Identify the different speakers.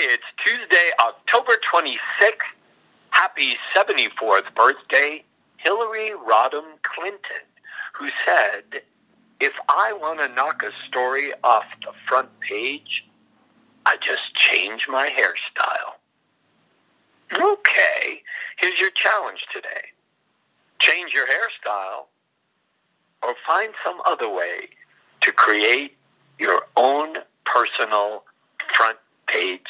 Speaker 1: it's Tuesday, October 26th. Happy 74th birthday, Hillary Rodham Clinton, who said, if I want to knock a story off the front page, I just change my hairstyle. Okay, here's your challenge today. Change your hairstyle or find some other way to create your own personal front page.